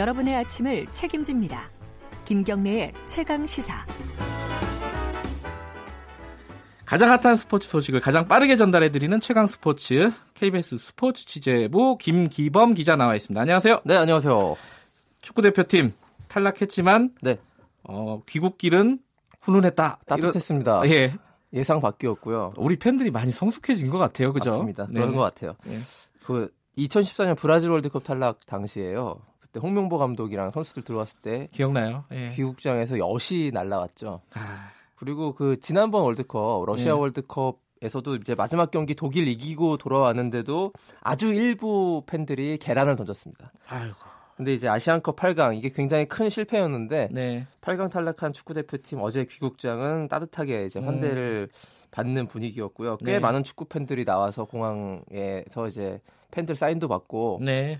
여러분의 아침을 책임집니다. 김경래의 최강 시사. 가장 핫한 스포츠 소식을 가장 빠르게 전달해드리는 최강 스포츠 KBS 스포츠 취재부 김기범 기자 나와 있습니다. 안녕하세요. 네, 안녕하세요. 축구 대표팀 탈락했지만 네. 어, 귀국길은 훈훈했다. 따뜻했습니다. 이런, 예. 예상 밖이었고요. 우리 팬들이 많이 성숙해진 것 같아요. 그죠? 맞습니다. 네. 그런 것 같아요. 네. 그 2014년 브라질 월드컵 탈락 당시에요. 그때 홍명보 감독이랑 선수들 들어왔을 때 기억나요? 예. 귀국장에서 엿이 날라왔죠. 아, 그리고 그 지난번 월드컵 러시아 네. 월드컵 에서도 이제 마지막 경기 독일 이기고 돌아왔는데도 아주 일부 팬들이 계란을 던졌습니다. 아이고. 근데 이제 아시안컵 8강 이게 굉장히 큰 실패였는데 네. 8강 탈락한 축구 대표팀 어제 귀국장은 따뜻하게 이제 환대를 받는 분위기였고요. 꽤 네. 많은 축구 팬들이 나와서 공항에서 이제 팬들 사인도 받고 네.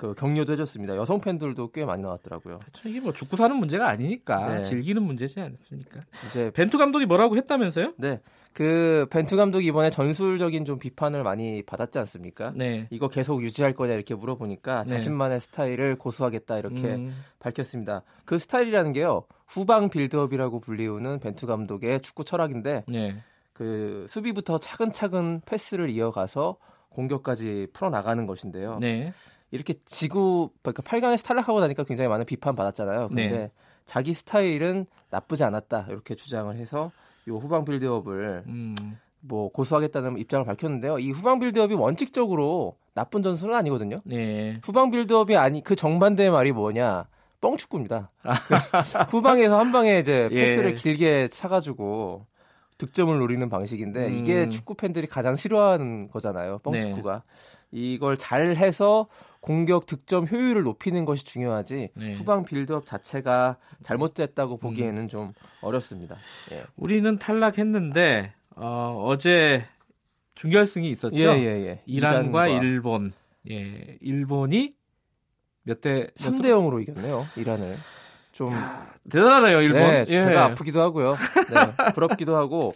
그 격려도 해줬습니다. 여성 팬들도 꽤 많이 나왔더라고요. 그렇죠. 이게 뭐 죽고 사는 문제가 아니니까 네. 즐기는 문제지 않습니까? 이제 벤투 감독이 뭐라고 했다면서요? 네. 그 벤투 감독이 이번에 전술적인 좀 비판을 많이 받았지 않습니까? 네. 이거 계속 유지할 거냐 이렇게 물어보니까 네. 자신만의 스타일을 고수하겠다 이렇게 음, 밝혔습니다. 그 스타일이라는 게요. 후방 빌드업이라고 불리우는 벤투 감독의 축구 철학인데 네. 그 수비부터 차근차근 패스를 이어가서 공격까지 풀어 나가는 것인데요. 네. 이렇게 지구 그러니까 8강에서 탈락하고 나니까 굉장히 많은 비판 받았잖아요. 근데 네. 자기 스타일은 나쁘지 않았다 이렇게 주장을 해서 이 후방 빌드업을 음, 뭐 고수하겠다는 입장을 밝혔는데요. 이 후방 빌드업이 원칙적으로 나쁜 전술은 아니거든요. 네. 후방 빌드업이 아니 그 정반대의 말이 뭐냐? 뻥축구입니다. 후방에서 한 방에 이제 예. 패스를 길게 차가지고 득점을 노리는 방식인데 음. 이게 축구 팬들이 가장 싫어하는 거잖아요. 뻥축구가 이걸 잘 해서 공격 득점 효율을 높이는 것이 중요하지 네. 후방 빌드업 자체가 잘못됐다고 보기에는 좀 어렵습니다. 예. 우리는 탈락했는데 어, 어제 준결승이 있었죠. 예, 예, 예. 이란과 이란과 일본. 예, 일본이 몇 대? 3대 0으로 이겼네요. 이란을. 좀 대단하네요, 일본. 네, 예. 배가 아프기도 하고요. 네, 부럽기도 하고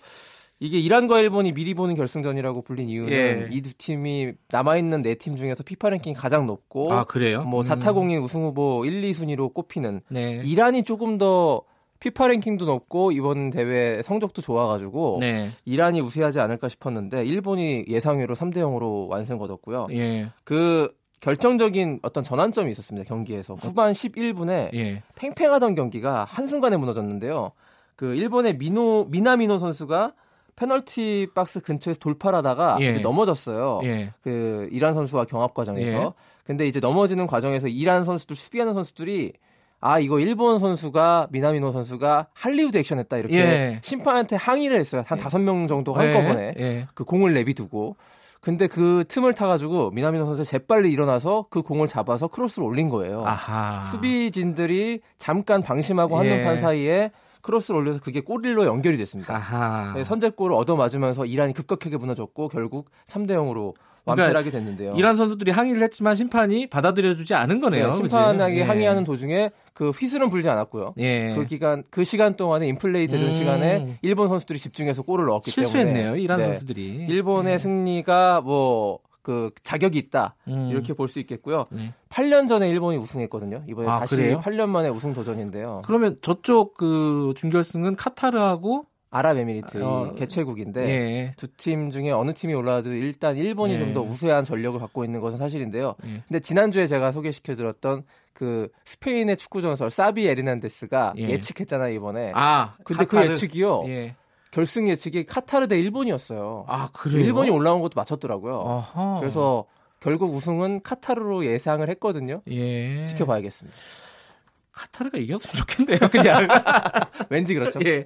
이게 이란과 일본이 미리 보는 결승전이라고 불린 이유는 예. 이두 팀이 남아 있는 네 팀 중에서 피파 랭킹이 가장 높고 아, 그래요? 뭐 음. 자타공인 우승 후보 1, 2순위로 꼽히는 네. 이란이 조금 더 피파 랭킹도 높고 이번 대회 성적도 좋아가지고 네. 이란이 우세하지 않을까 싶었는데 일본이 예상외로 3대 0으로 완승 거뒀고요. 예. 그 결정적인 어떤 전환점이 있었습니다 경기에서 후반 11분에 예. 팽팽하던 경기가 한 순간에 무너졌는데요. 그 일본의 미노 미나미노 선수가 페널티 박스 근처에서 돌파하다가 예. 이제 넘어졌어요. 예. 그 이란 선수와 경합 과정에서. 예. 근데 이제 넘어지는 과정에서 이란 선수들 수비하는 선수들이 아 이거 일본 선수가 미나미노 선수가 할리우드 액션했다 이렇게 예. 심판한테 항의를 했어요. 한 다섯 명 정도 예. 한꺼번에 예. 그 공을 내비두고. 근데 그 틈을 타가지고 미나미노 선수 재빨리 일어나서 그 공을 잡아서 크로스를 올린 거예요. 아하. 수비진들이 잠깐 방심하고 예. 한눈판 사이에 크로스를 올려서 그게 골로 연결이 됐습니다. 아하. 네, 선제골을 얻어맞으면서 이란이 급격하게 무너졌고 결국 3대 0으로 그러니까 완패하게 됐는데요. 이란 선수들이 항의를 했지만 심판이 받아들여주지 않은 거네요. 네? 심판에게 예. 항의하는 도중에 그 휘슬은 불지 않았고요. 예. 그 기간 그 시간 동안에 인플레이 되던 음. 시간에 일본 선수들이 집중해서 골을 넣었기 실수했네요. 때문에 이란 네, 선수들이. 일본의 승리가 뭐 그 자격이 있다 음. 이렇게 볼 수 있겠고요. 네. 8년 전에 일본이 우승했거든요. 이번에 아, 다시 그래요? 8년 만에 우승 도전인데요. 그러면 저쪽 그 준결승은 카타르하고 아랍에미리트 어, 개최국인데 예. 두팀 중에 어느 팀이 올라와도 일단 일본이 예. 좀더 우세한 전력을 갖고 있는 것은 사실인데요. 예. 근데 지난주에 제가 소개시켜드렸던 그 스페인의 축구 전설 사비 에르난데스가 예. 예. 측했잖아요 이번에. 아, 근데 그 카타르. 예측이요. 예. 결승 예측이 카타르 대 일본이었어요. 아, 그래요? 일본이 올라온 것도 맞췄더라고요. 어허. 그래서 결국 우승은 카타르로 예상을 했거든요. 예. 지켜봐야겠습니다. 카타르가 이겼으면 좋겠네요, 그냥. 왠지 그렇죠. 예.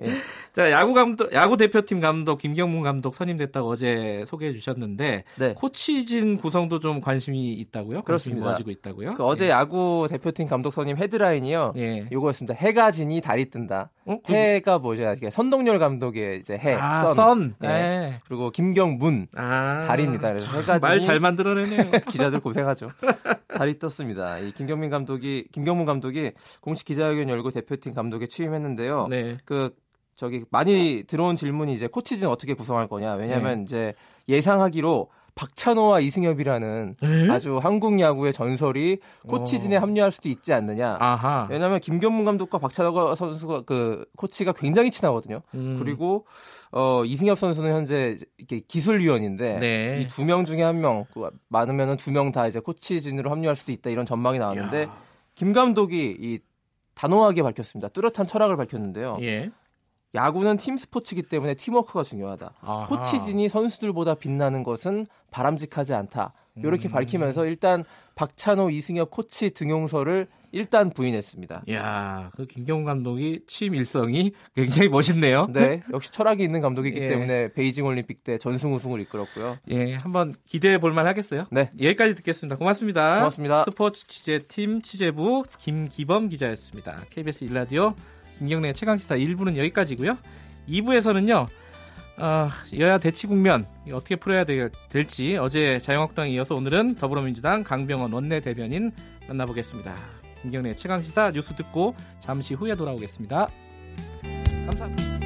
자, 야구 감독, 야구 대표팀 감독 김경문 감독 선임됐다고 어제 소개해 주셨는데 네. 코치진 구성도 좀 관심이 있다고요? 관심이 그렇습니다. 모아지고 있다고요? 그 어제 야구 대표팀 감독 선임 헤드라인이요. 예. 요거였습니다. 해가 지니 달이 뜬다. 어? 그- 해가 뭐죠? 이게 선동열 감독의 이제 해, 아, 선. 선. 예. 네. 그리고 김경문 아. 달입니다. 그래서 해가 말 지니 잘 만들어내네요. 기자들 고생하죠. 달이 떴습니다. 이 김경민 감독이 김경문 감독이 공식 기자회견 열고 대표팀 감독에 취임했는데요. 네. 그 저기 많이 들어온 질문이 이제 코치진 어떻게 구성할 거냐. 왜냐하면 이제 예상하기로 박찬호와 이승엽이라는 에? 아주 한국 야구의 전설이 코치진에 어. 합류할 수도 있지 않느냐. 아하. 왜냐하면 김경문 감독과 박찬호 선수가 그 코치가 굉장히 친하거든요. 음. 그리고 어 이승엽 선수는 현재 이렇게 기술위원인데 네. 이두 명 중에 한 명, 그 많으면은 두 명 다 이제 코치진으로 합류할 수도 있다 이런 전망이 나왔는데 야. 김 감독이 이 단호하게 밝혔습니다. 뚜렷한 철학을 밝혔는데요. 예. 야구는 팀 스포츠이기 때문에 팀워크가 중요하다. 아하. 코치진이 선수들보다 빛나는 것은 바람직하지 않다. 이렇게 음. 밝히면서 일단 박찬호, 이승엽 코치 등용서를 일단 부인했습니다. 야, 그 김경훈 감독이 취임 일성이 굉장히 멋있네요. 네, 역시 철학이 있는 감독이기 예. 때문에 베이징 올림픽 때 전승 우승을 이끌었고요. 예, 한번 기대해 볼 만 하겠어요. 네. 여기까지 듣겠습니다. 고맙습니다. 고맙습니다. 스포츠 취재팀 취재부 김기범 기자였습니다. KBS 일라디오 김경래 최강 시사 1부는 여기까지고요. 2부에서는요. 어, 여야 대치 국면 어떻게 풀어야 될- 될지 어제 자유한국당에 이어서 오늘은 더불어민주당 강병원 원내대변인 만나보겠습니다. 김경래 최강시사 뉴스 듣고 잠시 후에 돌아오겠습니다. 감사합니다.